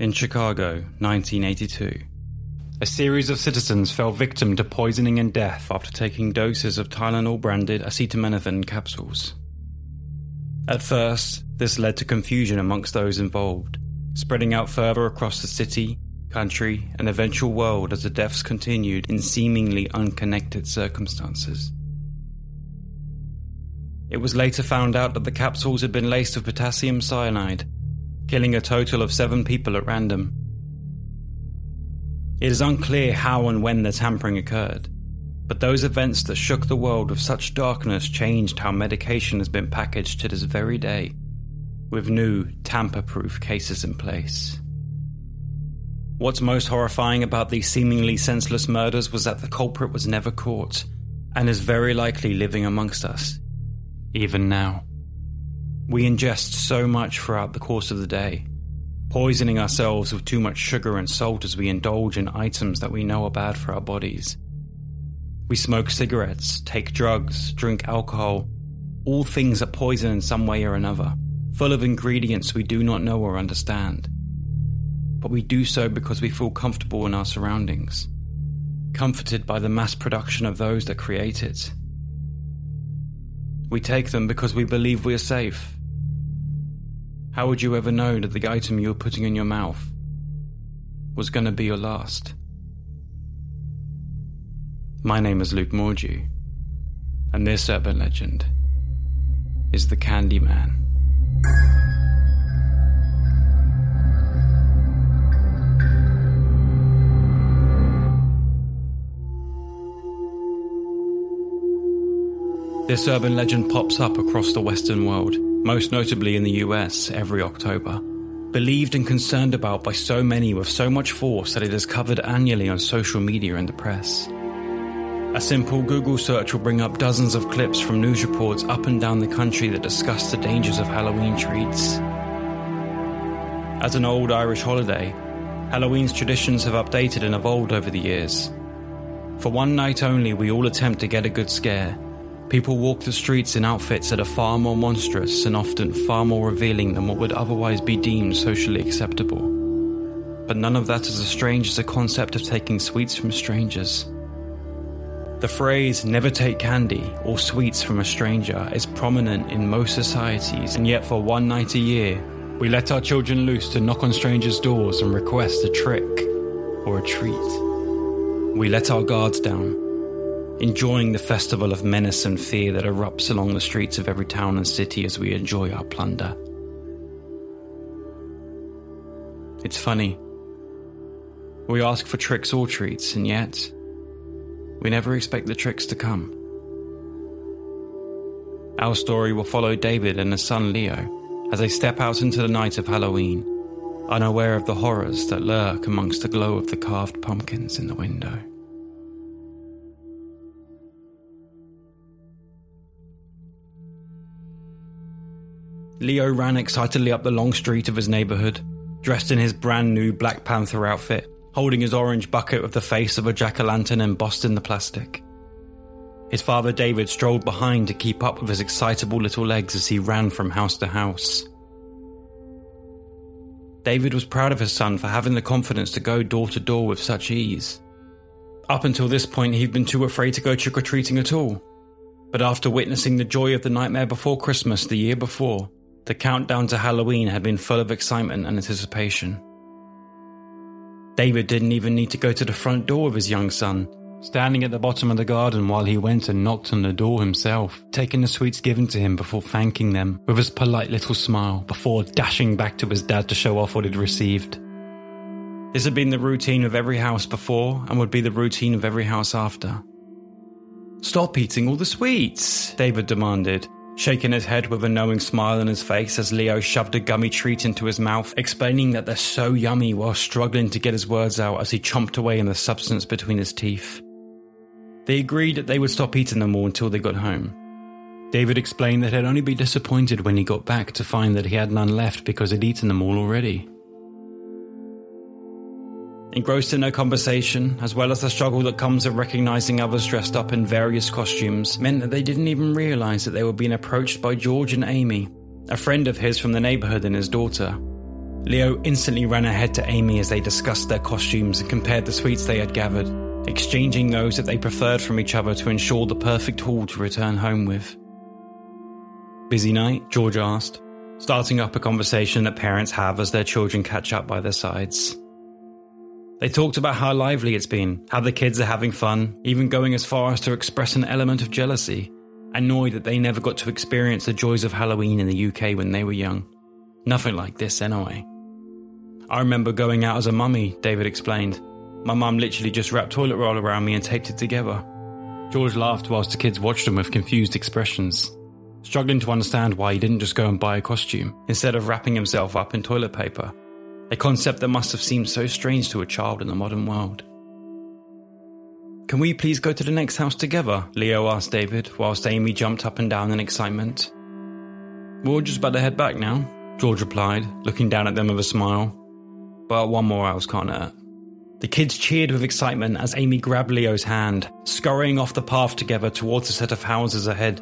In Chicago, 1982, a series of citizens fell victim to poisoning and death after taking doses of Tylenol branded acetaminophen capsules. At first, this led to confusion amongst those involved, spreading out further across the city, country, and eventual world as the deaths continued in seemingly unconnected circumstances. It was later found out that the capsules had been laced with potassium cyanide, killing a total of seven people at random. It is unclear how and when the tampering occurred, but those events that shook the world with such darkness changed how medication has been packaged to this very day, with new tamper proof cases in place. What's most horrifying about these seemingly senseless murders was that the culprit was never caught and is very likely living amongst us, even now. We ingest so much throughout the course of the day, poisoning ourselves with too much sugar and salt as we indulge in items that we know are bad for our bodies. We smoke cigarettes, take drugs, drink alcohol, all things that poison in some way or another, full of ingredients we do not know or understand. But we do so because we feel comfortable in our surroundings, comforted by the mass production of those that create it. We take them because we believe we are safe. How would you ever know that the item you were putting in your mouth was going to be your last? My name is Luke Mordue, and this urban legend is the Candyman. This urban legend pops up across the Western world, most notably in the US, every October. Believed and concerned about by so many with so much force that it is covered annually on social media and the press. A simple Google search will bring up dozens of clips from news reports up and down the country that discuss the dangers of Halloween treats. As an old Irish holiday, Halloween's traditions have updated and evolved over the years. For one night only, we all attempt to get a good scare, People walk the streets in outfits that are far more monstrous and often far more revealing than what would otherwise be deemed socially acceptable. But none of that is as strange as the concept of taking sweets from strangers. The phrase never take candy or sweets from a stranger is prominent in most societies, and yet for one night a year, we let our children loose to knock on strangers' doors and request a trick or a treat. We let our guards down enjoying the festival of menace and fear that erupts along the streets of every town and city as we enjoy our plunder. It's funny. We ask for tricks or treats, and yet, we never expect the tricks to come. Our story will follow David and his son Leo as they step out into the night of Halloween, unaware of the horrors that lurk amongst the glow of the carved pumpkins in the window. Leo ran excitedly up the long street of his neighborhood, dressed in his brand new Black Panther outfit, holding his orange bucket with the face of a jack o' lantern embossed in the plastic. His father David strolled behind to keep up with his excitable little legs as he ran from house to house. David was proud of his son for having the confidence to go door to door with such ease. Up until this point, he'd been too afraid to go trick or treating at all. But after witnessing the joy of the Nightmare Before Christmas the year before, the countdown to Halloween had been full of excitement and anticipation. David didn't even need to go to the front door of his young son, standing at the bottom of the garden while he went and knocked on the door himself, taking the sweets given to him before thanking them with his polite little smile, before dashing back to his dad to show off what he'd received. This had been the routine of every house before and would be the routine of every house after. Stop eating all the sweets, David demanded, shaking his head with a knowing smile on his face as Leo shoved a gummy treat into his mouth, explaining that they're so yummy while struggling to get his words out as he chomped away in the substance between his teeth. They agreed that they would stop eating them all until they got home. David explained that he'd only be disappointed when he got back to find that he had none left because he'd eaten them all already. Engrossed in their conversation, as well as the struggle that comes of recognizing others dressed up in various costumes, meant that they didn't even realize that they were being approached by George and Amy, a friend of his from the neighborhood and his daughter. Leo instantly ran ahead to Amy as they discussed their costumes and compared the sweets they had gathered, exchanging those that they preferred from each other to ensure the perfect haul to return home with. Busy night? George asked, starting up a conversation that parents have as their children catch up by their sides. They talked about how lively it's been, how the kids are having fun, even going as far as to express an element of jealousy, annoyed that they never got to experience the joys of Halloween in the UK when they were young. Nothing like this, anyway. I remember going out as a mummy, David explained. My mum literally just wrapped toilet roll around me and taped it together. George laughed whilst the kids watched him with confused expressions, struggling to understand why he didn't just go and buy a costume instead of wrapping himself up in toilet paper, a concept that must have seemed so strange to a child in the modern world. Can we please go to the next house together? Leo asked David, whilst Amy jumped up and down in excitement. We're just about to head back now, George replied, looking down at them with a smile but one more house can't hurt. The kids cheered with excitement as Amy grabbed Leo's hand, scurrying off the path together towards a set of houses ahead.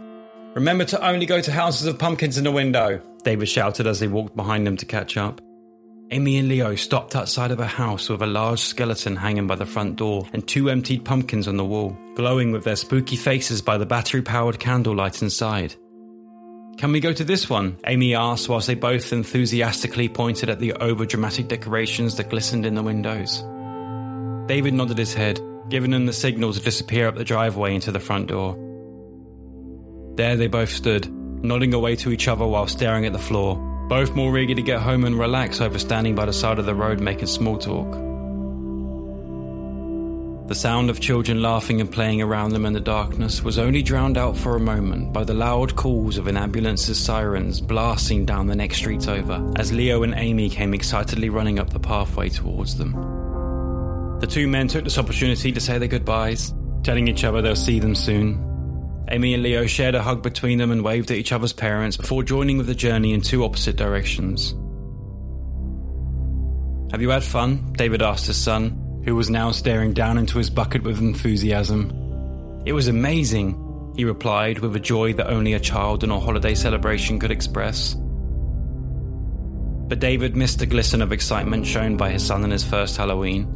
Remember to only go to houses of pumpkins in the window, David shouted as they walked behind them to catch up. Amy and Leo stopped outside of a house with a large skeleton hanging by the front door and two emptied pumpkins on the wall, glowing with their spooky faces by the battery powered candlelight inside. Can we go to this one? Amy asked whilst they both enthusiastically pointed at the over dramatic decorations that glistened in the windows. David nodded his head, giving them the signal to disappear up the driveway into the front door. There they both stood, nodding away to each other while staring at the floor, both more eager to get home and relax over standing by the side of the road making small talk. The sound of children laughing and playing around them in the darkness was only drowned out for a moment by the loud calls of an ambulance's sirens blasting down the next street over as Leo and Amy came excitedly running up the pathway towards them. The two men took this opportunity to say their goodbyes, telling each other they'll see them soon. Amy and Leo shared a hug between them and waved at each other's parents before joining with the journey in two opposite directions. Have you had fun? David asked his son, who was now staring down into his bucket with enthusiasm. It was amazing, he replied with a joy that only a child in a holiday celebration could express. But David missed the glisten of excitement shown by his son in his first Halloween.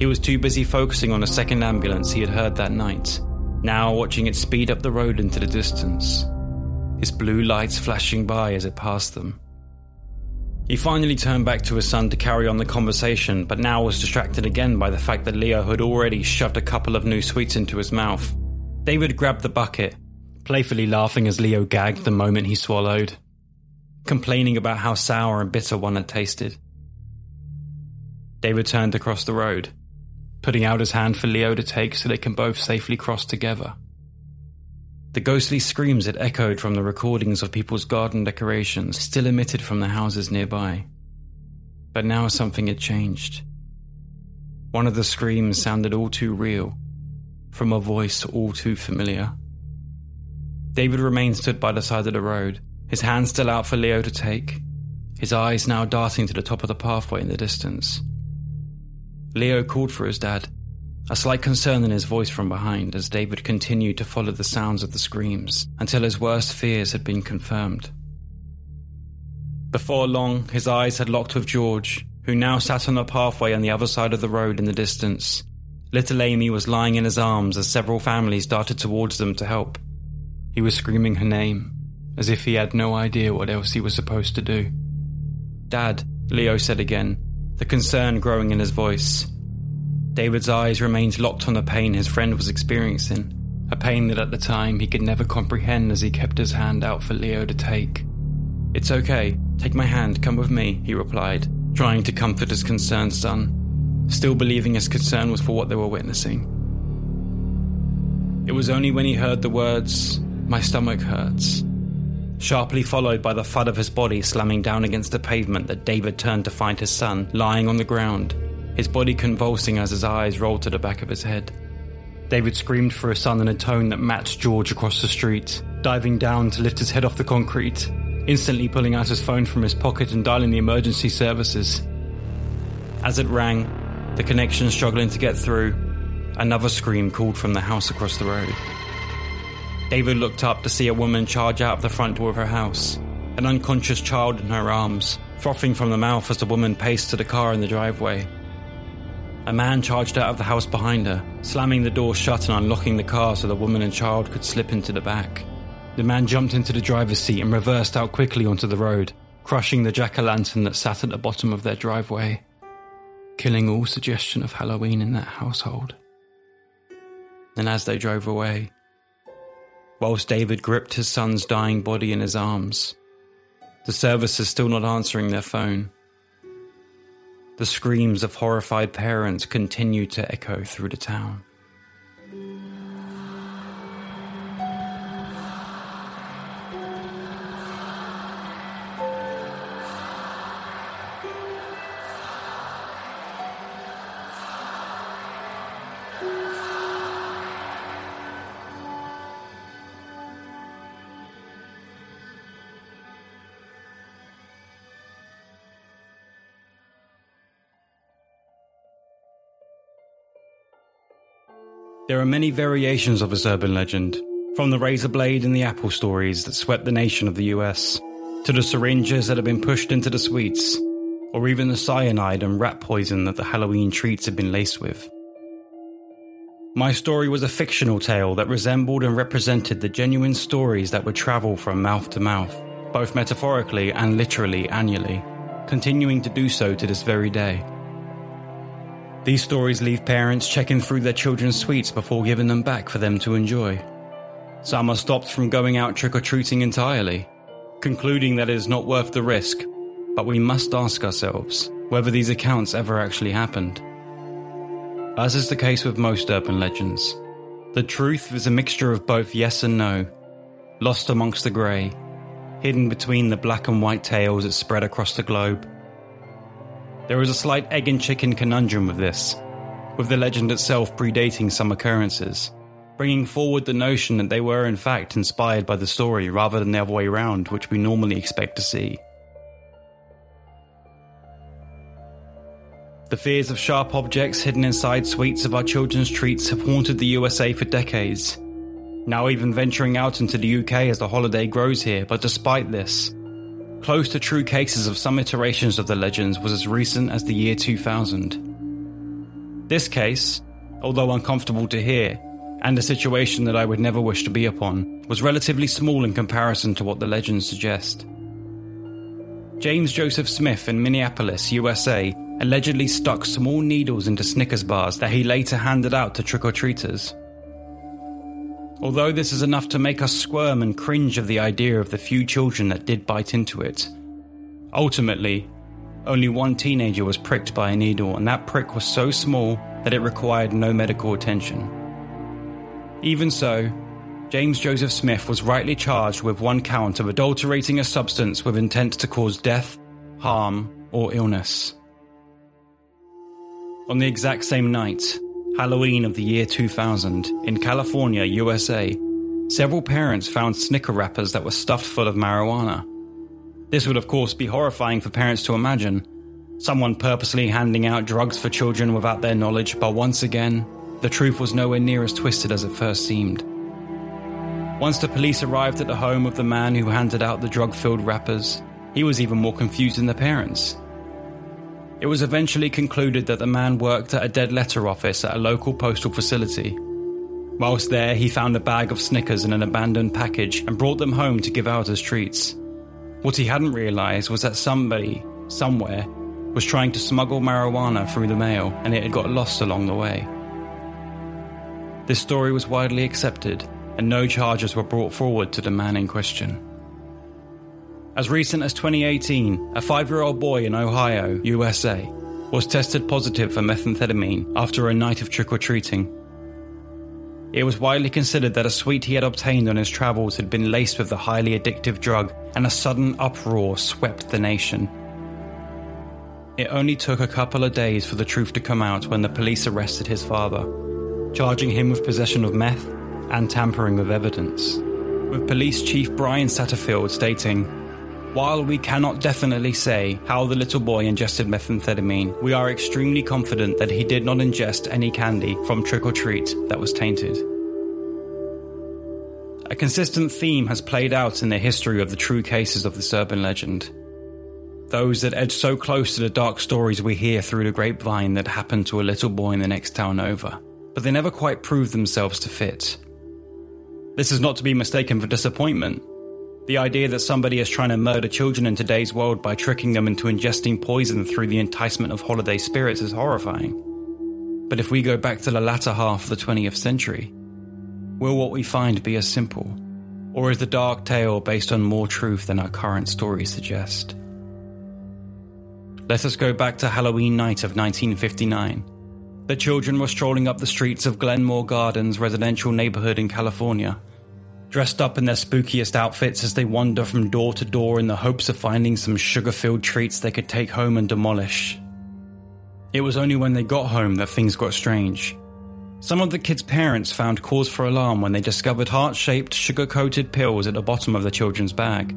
He was too busy focusing on a second ambulance he had heard that night, now watching it speed up the road into the distance, its blue lights flashing by as it passed them. He finally turned back to his son to carry on the conversation, but now was distracted again by the fact that Leo had already shoved a couple of new sweets into his mouth. David grabbed the bucket, playfully laughing as Leo gagged the moment he swallowed, complaining about how sour and bitter one had tasted. David turned across the road, putting out his hand for Leo to take so they can both safely cross together. The ghostly screams had echoed from the recordings of people's garden decorations still emitted from the houses nearby. But now something had changed. One of the screams sounded all too real, from a voice all too familiar. David remained stood by the side of the road, his hand still out for Leo to take, his eyes now darting to the top of the pathway in the distance. Leo called for his dad, a slight concern in his voice from behind as David continued to follow the sounds of the screams until his worst fears had been confirmed. Before long, his eyes had locked with George, who now sat on the pathway on the other side of the road in the distance. Little Amy was lying in his arms as several families darted towards them to help. He was screaming her name, as if he had no idea what else he was supposed to do. Dad, Leo said again, the concern growing in his voice. David's eyes remained locked on the pain his friend was experiencing, a pain that at the time he could never comprehend as he kept his hand out for Leo to take. It's okay, take my hand, come with me, he replied, trying to comfort his concerned son, still believing his concern was for what they were witnessing. It was only when he heard the words, My stomach hurts, sharply followed by the thud of his body slamming down against the pavement, that David turned to find his son lying on the ground, his body convulsing as his eyes rolled to the back of his head. David screamed for his son in a tone that matched George across the street, diving down to lift his head off the concrete, instantly pulling out his phone from his pocket and dialing the emergency services. As it rang, the connection struggling to get through, another scream called from the house across the road. David looked up to see a woman charge out of the front door of her house, an unconscious child in her arms, frothing from the mouth as the woman paced to the car in the driveway. A man charged out of the house behind her, slamming the door shut and unlocking the car so the woman and child could slip into the back. The man jumped into the driver's seat and reversed out quickly onto the road, crushing the jack o' lantern that sat at the bottom of their driveway, killing all suggestion of Halloween in that household. And as they drove away, whilst David gripped his son's dying body in his arms, the service is still not answering their phone. The screams of horrified parents continue to echo through the town. There are many variations of this urban legend, from the razor blade and the apple stories that swept the nation of the US, to the syringes that have been pushed into the sweets, or even the cyanide and rat poison that the Halloween treats have been laced with. My story was a fictional tale that resembled and represented the genuine stories that would travel from mouth to mouth, both metaphorically and literally annually, continuing to do so to this very day. These stories leave parents checking through their children's sweets before giving them back for them to enjoy. Some are stopped from going out trick or treating entirely, concluding that it is not worth the risk, but we must ask ourselves whether these accounts ever actually happened. As is the case with most urban legends, the truth is a mixture of both yes and no, lost amongst the grey, hidden between the black and white tales that spread across the globe there is a slight egg and chicken conundrum with this, with the legend itself predating some occurrences, bringing forward the notion that they were in fact inspired by the story rather than the other way around, which we normally expect to see. The fears of sharp objects hidden inside sweets of our children's treats have haunted the USA for decades. Now, even venturing out into the UK as the holiday grows here, but despite this, Close to true cases of some iterations of the legends was as recent as the year 2000. This case, although uncomfortable to hear, and a situation that I would never wish to be upon, was relatively small in comparison to what the legends suggest. James Joseph Smith in Minneapolis, USA, allegedly stuck small needles into Snickers bars that he later handed out to trick or treaters. Although this is enough to make us squirm and cringe of the idea of the few children that did bite into it, ultimately, only one teenager was pricked by a needle, and that prick was so small that it required no medical attention. Even so, James Joseph Smith was rightly charged with one count of adulterating a substance with intent to cause death, harm, or illness. On the exact same night, Halloween of the year 2000, in California, USA, several parents found Snicker wrappers that were stuffed full of marijuana. This would, of course, be horrifying for parents to imagine. Someone purposely handing out drugs for children without their knowledge, but once again, the truth was nowhere near as twisted as it first seemed. Once the police arrived at the home of the man who handed out the drug filled wrappers, he was even more confused than the parents. It was eventually concluded that the man worked at a dead letter office at a local postal facility. Whilst there, he found a bag of Snickers in an abandoned package and brought them home to give out as treats. What he hadn't realised was that somebody, somewhere, was trying to smuggle marijuana through the mail and it had got lost along the way. This story was widely accepted, and no charges were brought forward to the man in question. As recent as 2018, a five year old boy in Ohio, USA, was tested positive for methamphetamine after a night of trick or treating. It was widely considered that a sweet he had obtained on his travels had been laced with the highly addictive drug, and a sudden uproar swept the nation. It only took a couple of days for the truth to come out when the police arrested his father, charging him with possession of meth and tampering with evidence. With Police Chief Brian Satterfield stating, while we cannot definitely say how the little boy ingested methamphetamine, we are extremely confident that he did not ingest any candy from trick or treat that was tainted. A consistent theme has played out in the history of the true cases of this urban legend. those that edge so close to the dark stories we hear through the grapevine that happened to a little boy in the next town over, but they never quite prove themselves to fit. This is not to be mistaken for disappointment. The idea that somebody is trying to murder children in today's world by tricking them into ingesting poison through the enticement of holiday spirits is horrifying. But if we go back to the latter half of the 20th century, will what we find be as simple? Or is the dark tale based on more truth than our current stories suggest? Let us go back to Halloween night of 1959. The children were strolling up the streets of Glenmore Gardens residential neighborhood in California, dressed up in their spookiest outfits as they wander from door to door in the hopes of finding some sugar filled treats they could take home and demolish. It was only when they got home that things got strange. Some of the kids' parents found cause for alarm when they discovered heart shaped, sugar coated pills at the bottom of the children's bag.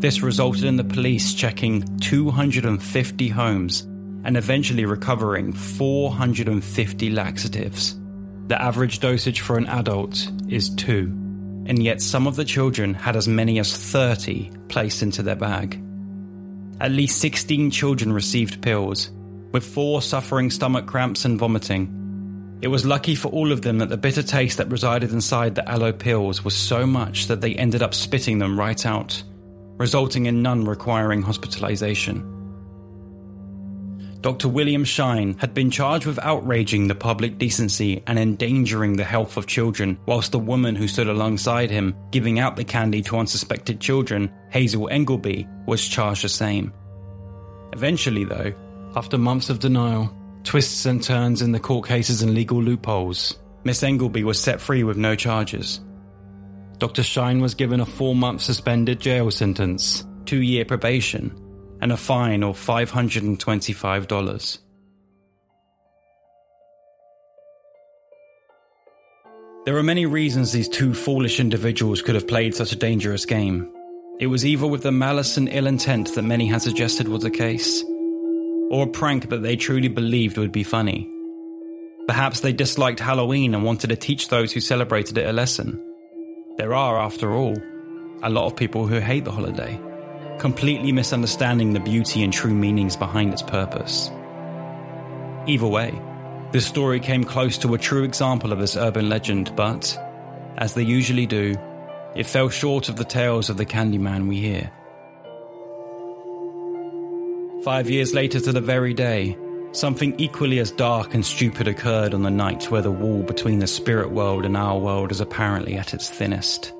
This resulted in the police checking 250 homes and eventually recovering 450 laxatives. The average dosage for an adult is two, and yet some of the children had as many as 30 placed into their bag. At least 16 children received pills, with four suffering stomach cramps and vomiting. It was lucky for all of them that the bitter taste that resided inside the aloe pills was so much that they ended up spitting them right out resulting in none requiring hospitalization. Dr. William Shine had been charged with outraging the public decency and endangering the health of children, whilst the woman who stood alongside him, giving out the candy to unsuspected children, Hazel Engleby, was charged the same. Eventually, though, after months of denial, twists and turns in the court cases and legal loopholes, Miss Engleby was set free with no charges. Dr. Shine was given a four month suspended jail sentence, two year probation, and a fine of $525. There are many reasons these two foolish individuals could have played such a dangerous game. It was either with the malice and ill intent that many had suggested was the case, or a prank that they truly believed would be funny. Perhaps they disliked Halloween and wanted to teach those who celebrated it a lesson. There are, after all, a lot of people who hate the holiday, completely misunderstanding the beauty and true meanings behind its purpose. Either way, this story came close to a true example of this urban legend, but, as they usually do, it fell short of the tales of the Candyman we hear. Five years later to the very day, Something equally as dark and stupid occurred on the night where the wall between the spirit world and our world is apparently at its thinnest.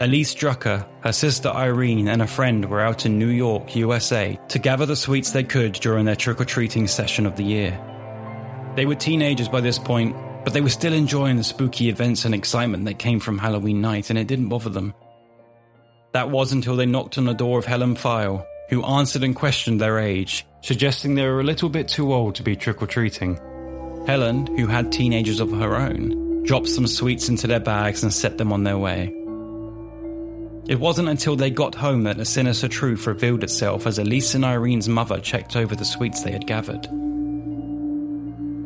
Elise Drucker, her sister Irene, and a friend were out in New York, USA, to gather the sweets they could during their trick or treating session of the year. They were teenagers by this point, but they were still enjoying the spooky events and excitement that came from Halloween night, and it didn't bother them. That was until they knocked on the door of Helen Pfeil, who answered and questioned their age, suggesting they were a little bit too old to be trick or treating. Helen, who had teenagers of her own, dropped some sweets into their bags and set them on their way. It wasn't until they got home that a sinister truth revealed itself as Elise and Irene's mother checked over the sweets they had gathered.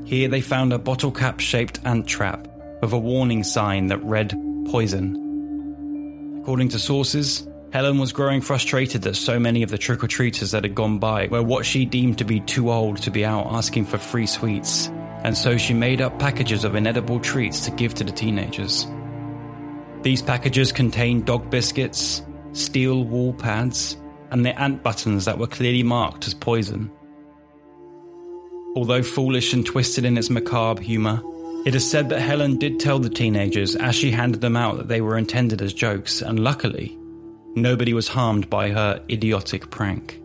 Here they found a bottle cap shaped ant trap with a warning sign that read poison. According to sources, Helen was growing frustrated that so many of the trick or treaters that had gone by were what she deemed to be too old to be out asking for free sweets, and so she made up packages of inedible treats to give to the teenagers. These packages contained dog biscuits, steel wool pads, and the ant buttons that were clearly marked as poison. Although foolish and twisted in its macabre humour, it is said that Helen did tell the teenagers as she handed them out that they were intended as jokes, and luckily, Nobody was harmed by her idiotic prank.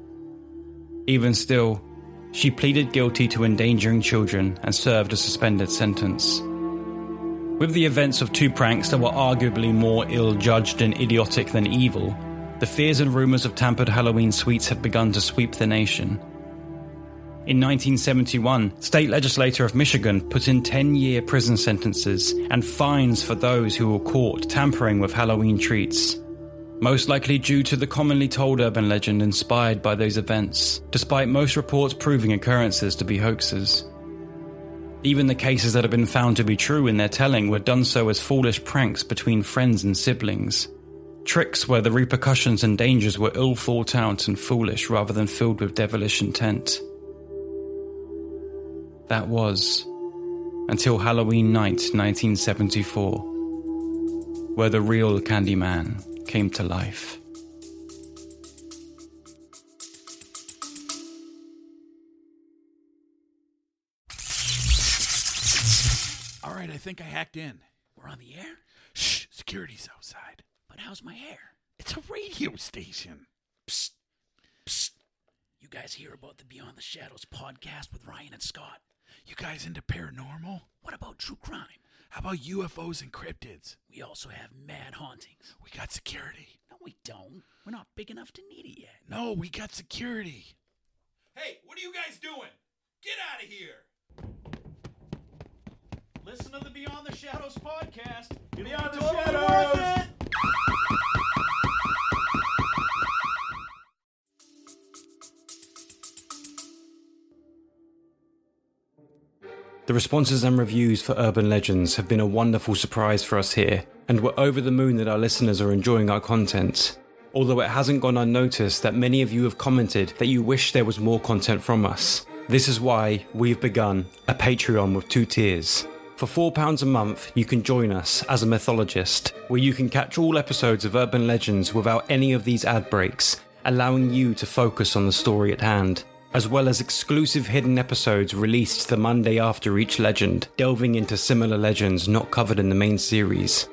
Even still, she pleaded guilty to endangering children and served a suspended sentence. With the events of two pranks that were arguably more ill judged and idiotic than evil, the fears and rumours of tampered Halloween sweets had begun to sweep the nation. In 1971, state legislator of Michigan put in 10 year prison sentences and fines for those who were caught tampering with Halloween treats most likely due to the commonly told urban legend inspired by those events, despite most reports proving occurrences to be hoaxes. Even the cases that have been found to be true in their telling were done so as foolish pranks between friends and siblings. Tricks where the repercussions and dangers were ill thought out and foolish rather than filled with devilish intent. That was until Halloween night 1974, where the real Candyman came to life. Right, I think I hacked in. We're on the air? Shh, security's outside. But how's my hair? It's a radio station. Psst. Psst. You guys hear about the Beyond the Shadows podcast with Ryan and Scott? You guys into paranormal? What about true crime? How about UFOs and cryptids? We also have mad hauntings. We got security. No, we don't. We're not big enough to need it yet. No, we got security. Hey, what are you guys doing? Get out of here! Listen to the Beyond the Shadows podcast. Beyond the Totally Shadows. worth it. The responses and reviews for Urban Legends have been a wonderful surprise for us here, and we're over the moon that our listeners are enjoying our content. Although it hasn't gone unnoticed that many of you have commented that you wish there was more content from us. This is why we've begun a Patreon with two tiers. For £4 a month, you can join us as a mythologist, where you can catch all episodes of Urban Legends without any of these ad breaks, allowing you to focus on the story at hand as well as exclusive hidden episodes released the Monday after each legend, delving into similar legends not covered in the main series.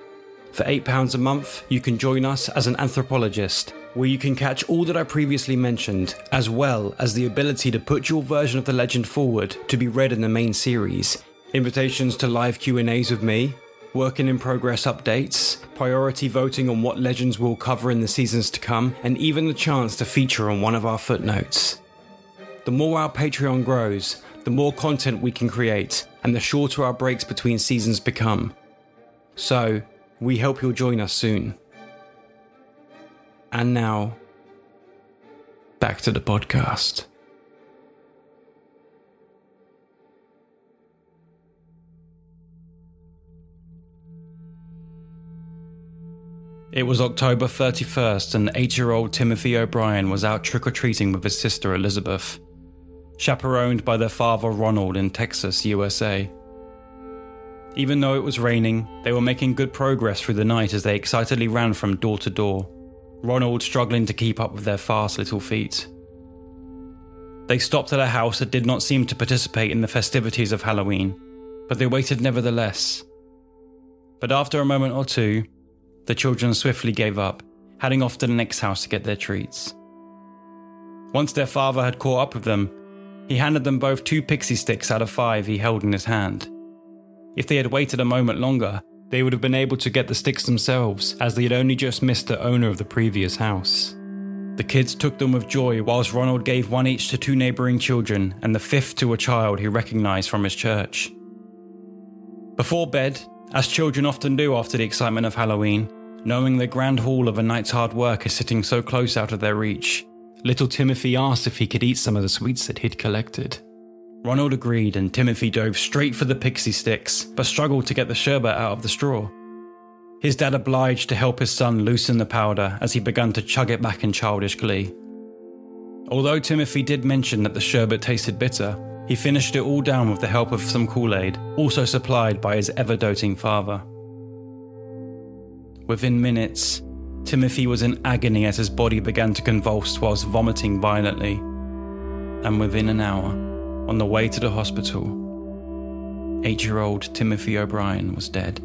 For £8 a month, you can join us as an anthropologist, where you can catch all that I previously mentioned, as well as the ability to put your version of the legend forward to be read in the main series, invitations to live Q&As with me, working in progress updates, priority voting on what legends we'll cover in the seasons to come, and even the chance to feature on one of our footnotes. The more our Patreon grows, the more content we can create, and the shorter our breaks between seasons become. So, we hope you'll join us soon. And now, back to the podcast. It was October 31st, and eight year old Timothy O'Bryan was out trick or treating with his sister Elizabeth, chaperoned by their father Ronald in Texas, USA. Even though it was raining, they were making good progress through the night as they excitedly ran from door to door, Ronald struggling to keep up with their fast little feet. They stopped at a house that did not seem to participate in the festivities of Halloween, but they waited nevertheless. But after a moment or two, the children swiftly gave up, heading off to the next house to get their treats. Once their father had caught up with them, he handed them both two pixie sticks out of five he held in his hand. If they had waited a moment longer, they would have been able to get the sticks themselves, as they had only just missed the owner of the previous house. The kids took them with joy, whilst Ronald gave one each to two neighbouring children and the fifth to a child he recognised from his church. Before bed, as children often do after the excitement of Halloween, knowing the grand haul of a night's hard work is sitting so close out of their reach, little Timothy asked if he could eat some of the sweets that he'd collected. Ronald agreed, and Timothy dove straight for the pixie sticks, but struggled to get the sherbet out of the straw. His dad obliged to help his son loosen the powder as he began to chug it back in childish glee. Although Timothy did mention that the sherbet tasted bitter, he finished it all down with the help of some Kool Aid, also supplied by his ever doting father. Within minutes, Timothy was in agony as his body began to convulse whilst vomiting violently. And within an hour, on the way to the hospital, eight year old Timothy O'Bryan was dead.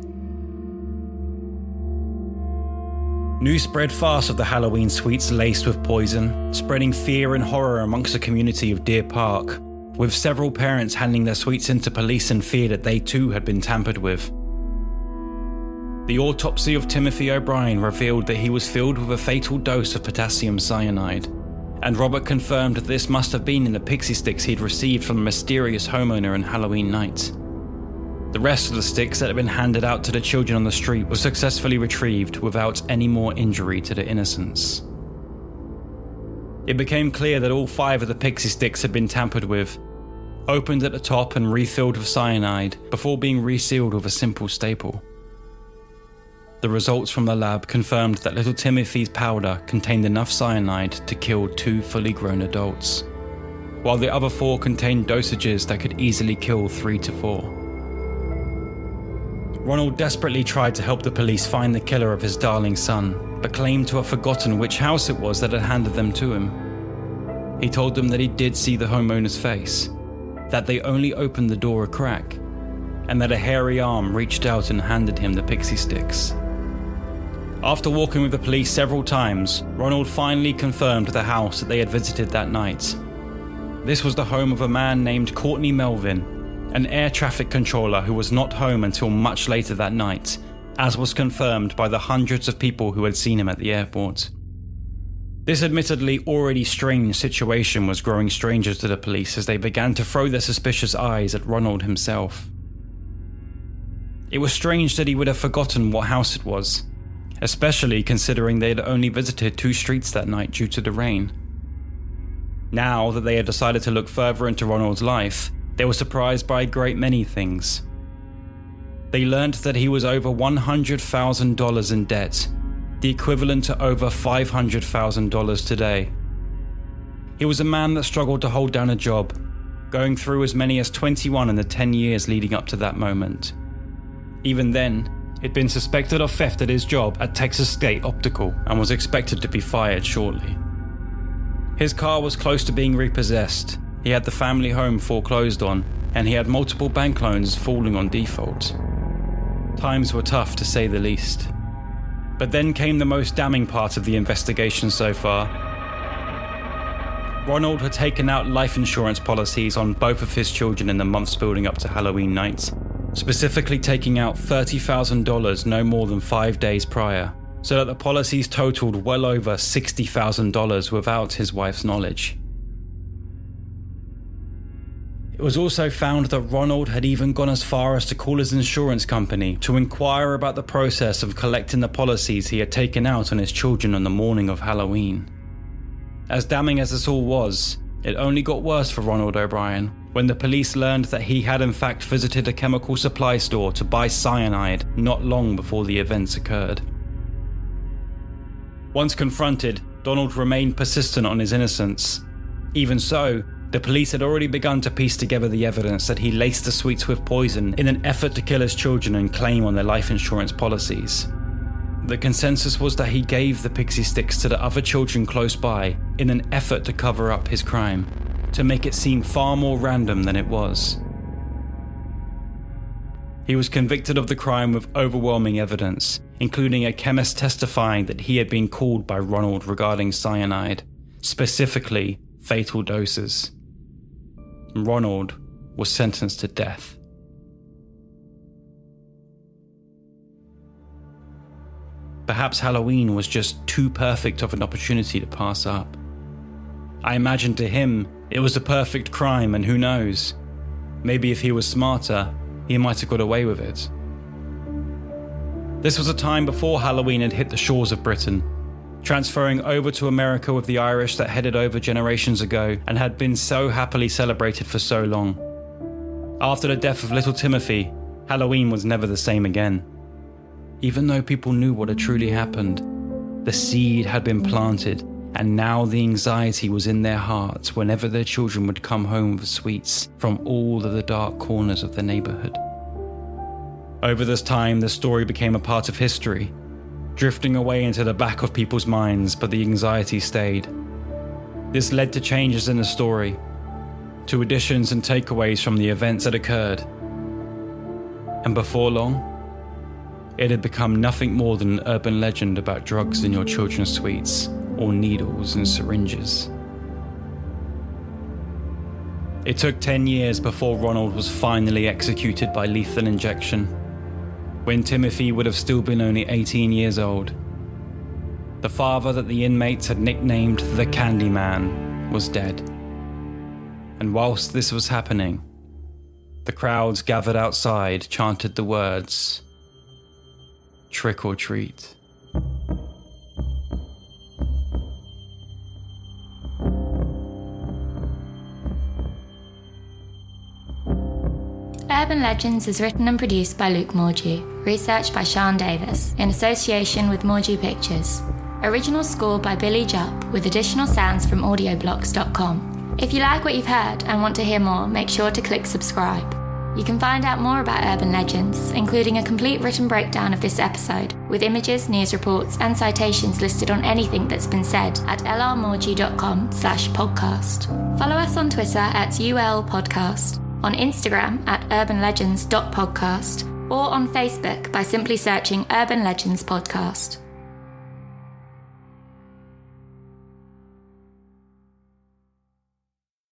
News spread fast of the Halloween sweets laced with poison, spreading fear and horror amongst the community of Deer Park, with several parents handing their sweets into police in fear that they too had been tampered with. The autopsy of Timothy O'Bryan revealed that he was filled with a fatal dose of potassium cyanide, and Robert confirmed that this must have been in the pixie sticks he'd received from the mysterious homeowner on Halloween night. The rest of the sticks that had been handed out to the children on the street were successfully retrieved without any more injury to the innocents. It became clear that all five of the pixie sticks had been tampered with, opened at the top and refilled with cyanide before being resealed with a simple staple. the results from the lab confirmed that little Timothy's powder contained enough cyanide to kill two fully grown adults, while the other four contained dosages that could easily kill three to four. Ronald desperately tried to help the police find the killer of his darling son, but claimed to have forgotten which house it was that had handed them to him. He told them that he did see the homeowner's face, that they only opened the door a crack, and that a hairy arm reached out and handed him the pixie sticks. After walking with the police several times, Ronald finally confirmed the house that they had visited that night. This was the home of a man named Courtney Melvin, an air traffic controller who was not home until much later that night, as was confirmed by the hundreds of people who had seen him at the airport. This admittedly already strange situation was growing stranger to the police as they began to throw their suspicious eyes at Ronald himself. It was strange that he would have forgotten what house it was, especially considering they had only visited two streets that night due to the rain. Now that they had decided to look further into Ronald's life, they were surprised by a great many things. They learned that he was over $100,000 in debt the equivalent to over $500,000 today. He was a man that struggled to hold down a job, going through as many as 21 in the 10 years leading up to that moment. Even then, he'd been suspected of theft at his job at Texas State Optical and was expected to be fired shortly. His car was close to being repossessed, he had the family home foreclosed on, and he had multiple bank loans falling on default. Times were tough to say the least. But then came the most damning part of the investigation so far. Ronald had taken out life insurance policies on both of his children in the months building up to Halloween night, specifically taking out $30,000 no more than five days prior, so that the policies totaled well over $60,000 without his wife's knowledge. It was also found that Ronald had even gone as far as to call his insurance company to inquire about the process of collecting the policies he had taken out on his children on the morning of Halloween. As damning as this all was, it only got worse for Ronald O'Bryan when the police learned that he had in fact visited a chemical supply store to buy cyanide not long before the events occurred. Once confronted, Donald remained persistent on his innocence. Even so, the police had already begun to piece together the evidence that he laced the sweets with poison in an effort to kill his children and claim on their life insurance policies. The consensus was that he gave the pixie sticks to the other children close by in an effort to cover up his crime, to make it seem far more random than it was. He was convicted of the crime with overwhelming evidence, including a chemist testifying that he had been called by Ronald regarding cyanide, specifically fatal doses. Ronald was sentenced to death. Perhaps Halloween was just too perfect of an opportunity to pass up. I imagine to him it was the perfect crime, and who knows? Maybe if he was smarter, he might have got away with it. This was a time before Halloween had hit the shores of Britain, transferring over to America with the Irish that headed over generations ago and had been so happily celebrated for so long. After the death of little Timothy, Halloween was never the same again. Even though people knew what had truly happened, the seed had been planted, and now the anxiety was in their hearts whenever their children would come home with sweets from all of the dark corners of the neighborhood. Over this time, the story became a part of history, drifting away into the back of people's minds, but the anxiety stayed. This led to changes in the story, to additions and takeaways from the events that occurred. And before long, it had become nothing more than an urban legend about drugs in your children's sweets or needles and syringes. It took 10 years before Ronald was finally executed by lethal injection when Timothy would have still been only 18 years old. The father that the inmates had nicknamed the Candyman was dead. And whilst this was happening, the crowds gathered outside chanted the words trick or treat. Urban Legends is written and produced by Luke Mordue, research by Sean Davis, in association with Mordue Pictures. Original score by Billy Jupp, with additional sounds from audioblocks.com. If you like what you've heard and want to hear more, make sure to click subscribe. You can find out more about urban legends, including a complete written breakdown of this episode, with images, news reports, and citations listed on anything that's been said at lrmorgy.com slash podcast. Follow us on Twitter at ulpodcast, on Instagram at urbanlegends.podcast, or on Facebook by simply searching Urban Legends Podcast.